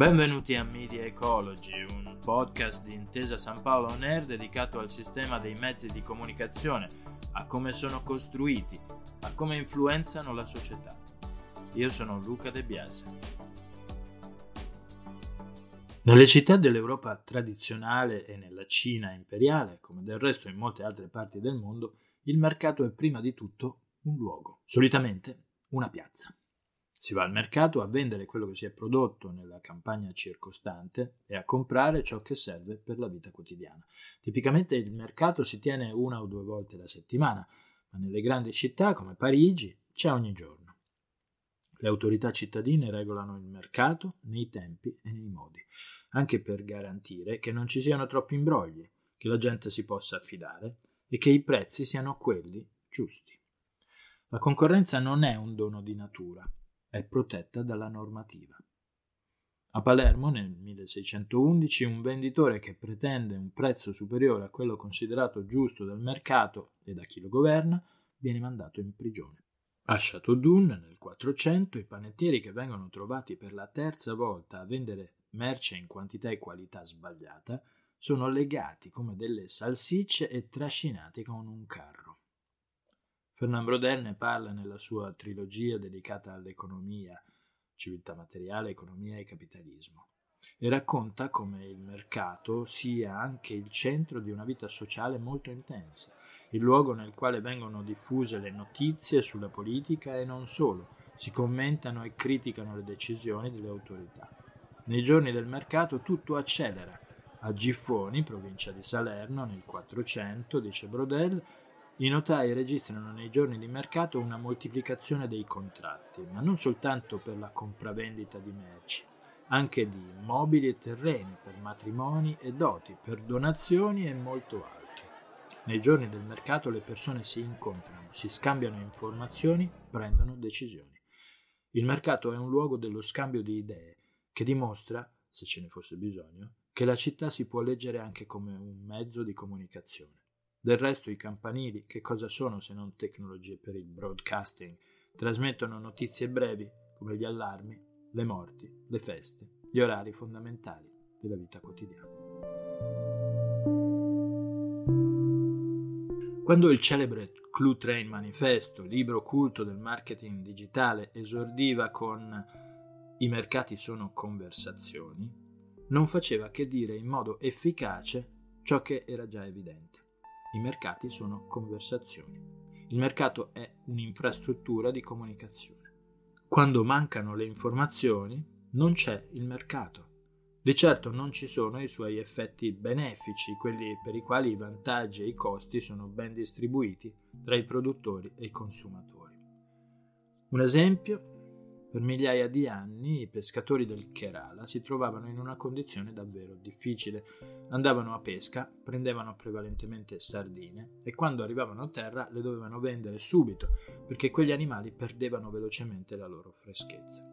Benvenuti a Media Ecology, un podcast di Intesa San Paolo On Air dedicato al sistema dei mezzi di comunicazione, a come sono costruiti, a come influenzano la società. Io sono Luca De Biase. Nelle città dell'Europa tradizionale e nella Cina imperiale, come del resto in molte altre parti del mondo, il mercato è prima di tutto un luogo, solitamente una piazza. Si va al mercato a vendere quello che si è prodotto nella campagna circostante e a comprare ciò che serve per la vita quotidiana. Tipicamente il mercato si tiene una o due volte la settimana, ma nelle grandi città come Parigi c'è ogni giorno. Le autorità cittadine regolano il mercato nei tempi e nei modi, anche per garantire che non ci siano troppi imbrogli, che la gente si possa affidare e che i prezzi siano quelli giusti. La concorrenza non è un dono di natura, è protetta dalla normativa. A Palermo nel 1611 un venditore che pretende un prezzo superiore a quello considerato giusto dal mercato e da chi lo governa viene mandato in prigione. A Châteaudun nel 400 i panettieri che vengono trovati per la terza volta a vendere merce in quantità e qualità sbagliata sono legati come delle salsicce e trascinati con un carro. Fernand Brodel ne parla nella sua trilogia dedicata all'economia, civiltà materiale, economia e capitalismo, e racconta come il mercato sia anche il centro di una vita sociale molto intensa, il luogo nel quale vengono diffuse le notizie sulla politica e non solo, si commentano e criticano le decisioni delle autorità. Nei giorni del mercato tutto accelera. A Giffoni, provincia di Salerno, nel 400, dice Brodel, i notai registrano nei giorni di mercato una moltiplicazione dei contratti, ma non soltanto per la compravendita di merci, anche di mobili e terreni, per matrimoni e doti, per donazioni e molto altro. Nei giorni del mercato le persone si incontrano, si scambiano informazioni, prendono decisioni. Il mercato è un luogo dello scambio di idee che dimostra, se ce ne fosse bisogno, che la città si può leggere anche come un mezzo di comunicazione. Del resto i campanili che cosa sono se non tecnologie per il broadcasting? Trasmettono notizie brevi come gli allarmi, le morti, le feste, gli orari fondamentali della vita quotidiana. Quando il celebre Clue Train Manifesto, libro culto del marketing digitale, esordiva con i mercati sono conversazioni, non faceva che dire in modo efficace ciò che era già evidente. I mercati sono conversazioni. Il mercato è un'infrastruttura di comunicazione. Quando mancano le informazioni, non c'è il mercato. Di certo non ci sono i suoi effetti benefici, quelli per i quali i vantaggi e i costi sono ben distribuiti tra i produttori e i consumatori. Un esempio per migliaia di anni i pescatori del Kerala si trovavano in una condizione davvero difficile. Andavano a pesca, prendevano prevalentemente sardine e quando arrivavano a terra le dovevano vendere subito perché quegli animali perdevano velocemente la loro freschezza.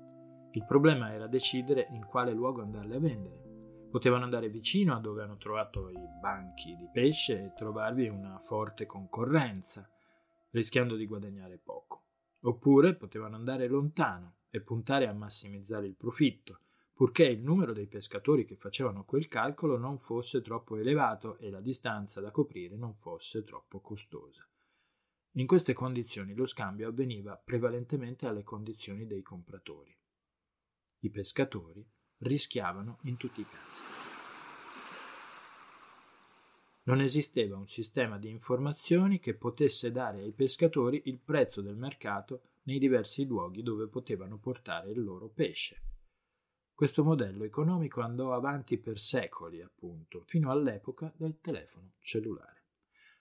Il problema era decidere in quale luogo andarle a vendere. Potevano andare vicino a dove hanno trovato i banchi di pesce e trovarvi una forte concorrenza, rischiando di guadagnare poco. Oppure potevano andare lontano e puntare a massimizzare il profitto, purché il numero dei pescatori che facevano quel calcolo non fosse troppo elevato e la distanza da coprire non fosse troppo costosa. In queste condizioni lo scambio avveniva prevalentemente alle condizioni dei compratori. I pescatori rischiavano in tutti i casi. Non esisteva un sistema di informazioni che potesse dare ai pescatori il prezzo del mercato nei diversi luoghi dove potevano portare il loro pesce. Questo modello economico andò avanti per secoli, appunto, fino all'epoca del telefono cellulare.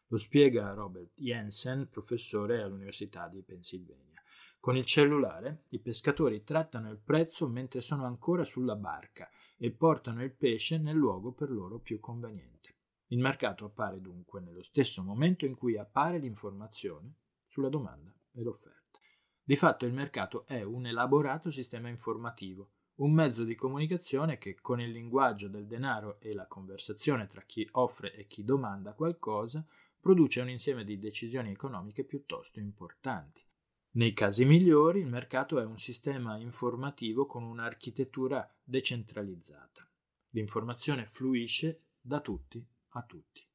Lo spiega Robert Jensen, professore all'Università di Pennsylvania. Con il cellulare i pescatori trattano il prezzo mentre sono ancora sulla barca e portano il pesce nel luogo per loro più conveniente. Il mercato appare dunque nello stesso momento in cui appare l'informazione sulla domanda e l'offerta. Di fatto il mercato è un elaborato sistema informativo, un mezzo di comunicazione che con il linguaggio del denaro e la conversazione tra chi offre e chi domanda qualcosa produce un insieme di decisioni economiche piuttosto importanti. Nei casi migliori il mercato è un sistema informativo con un'architettura decentralizzata. L'informazione fluisce da tutti a tutti.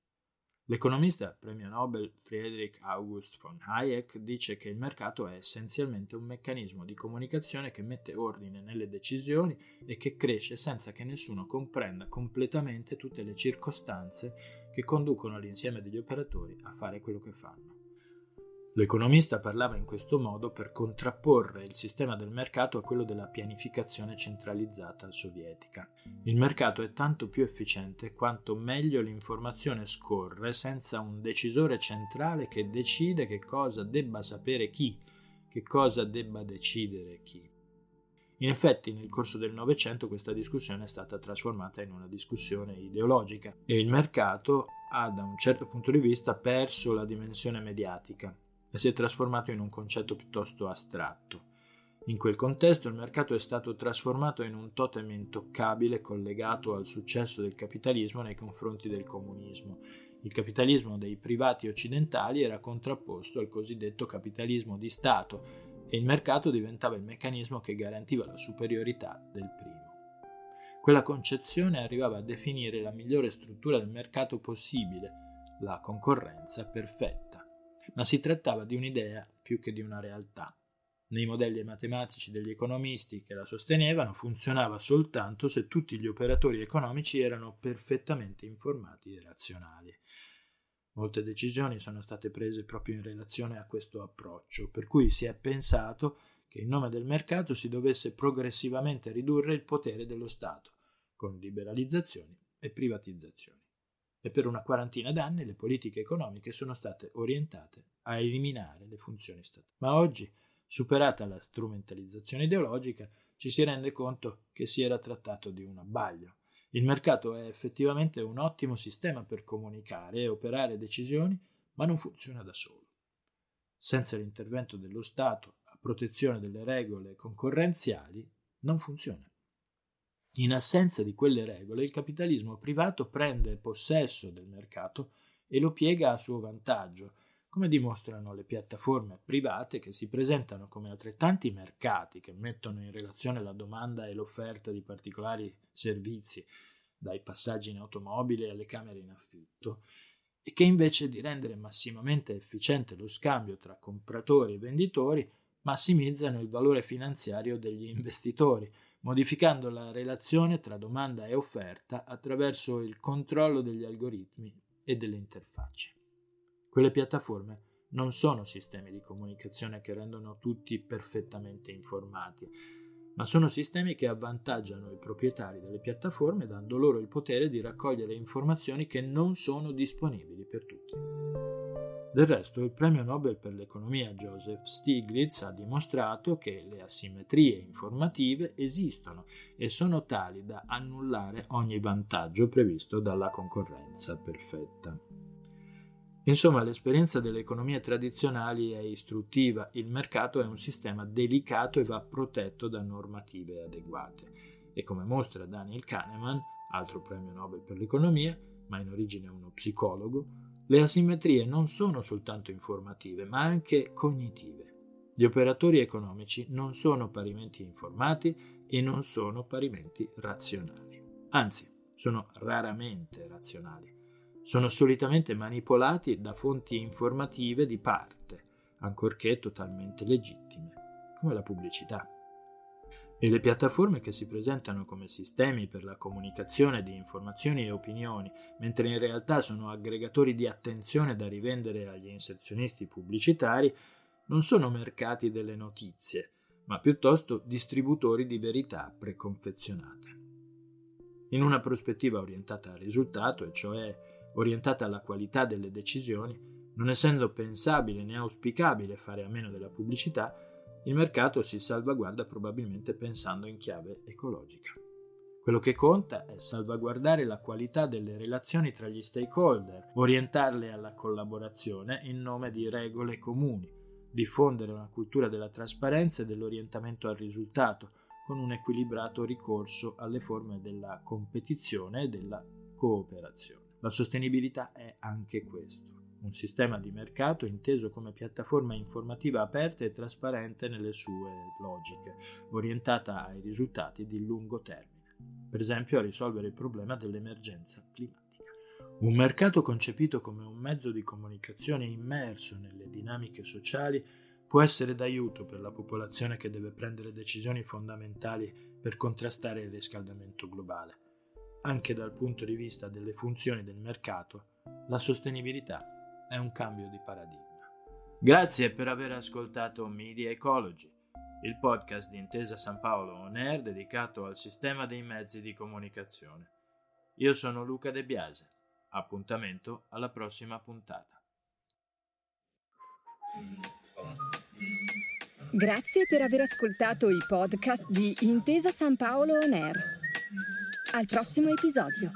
L'economista premio Nobel Friedrich August von Hayek dice che il mercato è essenzialmente un meccanismo di comunicazione che mette ordine nelle decisioni e che cresce senza che nessuno comprenda completamente tutte le circostanze che conducono l'insieme degli operatori a fare quello che fanno. L'economista parlava in questo modo per contrapporre il sistema del mercato a quello della pianificazione centralizzata sovietica. Il mercato è tanto più efficiente quanto meglio l'informazione scorre senza un decisore centrale che decide che cosa debba sapere chi, che cosa debba decidere chi. In effetti, nel corso del Novecento questa discussione è stata trasformata in una discussione ideologica e il mercato ha, da un certo punto di vista, perso la dimensione mediatica e si è trasformato in un concetto piuttosto astratto. In quel contesto il mercato è stato trasformato in un totem intoccabile collegato al successo del capitalismo nei confronti del comunismo. Il capitalismo dei privati occidentali era contrapposto al cosiddetto capitalismo di Stato e il mercato diventava il meccanismo che garantiva la superiorità del primo. Quella concezione arrivava a definire la migliore struttura del mercato possibile, la concorrenza perfetta ma si trattava di un'idea più che di una realtà. Nei modelli matematici degli economisti che la sostenevano funzionava soltanto se tutti gli operatori economici erano perfettamente informati e razionali. Molte decisioni sono state prese proprio in relazione a questo approccio, per cui si è pensato che in nome del mercato si dovesse progressivamente ridurre il potere dello Stato, con liberalizzazioni e privatizzazioni e per una quarantina d'anni le politiche economiche sono state orientate a eliminare le funzioni statali. Ma oggi, superata la strumentalizzazione ideologica, ci si rende conto che si era trattato di un abbaglio. Il mercato è effettivamente un ottimo sistema per comunicare e operare decisioni, ma non funziona da solo. Senza l'intervento dello Stato a protezione delle regole concorrenziali, non funziona. In assenza di quelle regole, il capitalismo privato prende possesso del mercato e lo piega a suo vantaggio, come dimostrano le piattaforme private che si presentano come altrettanti mercati che mettono in relazione la domanda e l'offerta di particolari servizi, dai passaggi in automobile alle camere in affitto, e che invece di rendere massimamente efficiente lo scambio tra compratori e venditori, massimizzano il valore finanziario degli investitori, modificando la relazione tra domanda e offerta attraverso il controllo degli algoritmi e delle interfacce. Quelle piattaforme non sono sistemi di comunicazione che rendono tutti perfettamente informati, ma sono sistemi che avvantaggiano i proprietari delle piattaforme dando loro il potere di raccogliere informazioni che non sono disponibili per tutti. Del resto, il premio Nobel per l'economia Joseph Stiglitz ha dimostrato che le asimmetrie informative esistono e sono tali da annullare ogni vantaggio previsto dalla concorrenza perfetta. Insomma, l'esperienza delle economie tradizionali è istruttiva, il mercato è un sistema delicato e va protetto da normative adeguate. E come mostra Daniel Kahneman, altro premio Nobel per l'economia, ma in origine uno psicologo, le asimmetrie non sono soltanto informative, ma anche cognitive. Gli operatori economici non sono parimenti informati e non sono parimenti razionali. Anzi, sono raramente razionali. Sono solitamente manipolati da fonti informative di parte, ancorché totalmente legittime, come la pubblicità. E le piattaforme che si presentano come sistemi per la comunicazione di informazioni e opinioni, mentre in realtà sono aggregatori di attenzione da rivendere agli inserzionisti pubblicitari, non sono mercati delle notizie, ma piuttosto distributori di verità preconfezionate. In una prospettiva orientata al risultato, e cioè orientata alla qualità delle decisioni, non essendo pensabile né auspicabile fare a meno della pubblicità, il mercato si salvaguarda probabilmente pensando in chiave ecologica. Quello che conta è salvaguardare la qualità delle relazioni tra gli stakeholder, orientarle alla collaborazione in nome di regole comuni, diffondere una cultura della trasparenza e dell'orientamento al risultato, con un equilibrato ricorso alle forme della competizione e della cooperazione. La sostenibilità è anche questo, un sistema di mercato inteso come piattaforma informativa aperta e trasparente nelle sue logiche, orientata ai risultati di lungo termine per esempio a risolvere il problema dell'emergenza climatica. Un mercato concepito come un mezzo di comunicazione immerso nelle dinamiche sociali può essere d'aiuto per la popolazione che deve prendere decisioni fondamentali per contrastare il riscaldamento globale. Anche dal punto di vista delle funzioni del mercato, la sostenibilità è un cambio di paradigma. Grazie per aver ascoltato Media Ecology il podcast di Intesa San Paolo On Air dedicato al sistema dei mezzi di comunicazione. Io sono Luca De Biase. Appuntamento alla prossima puntata. Grazie per aver ascoltato i podcast di Intesa San Paolo On Air. Al prossimo episodio.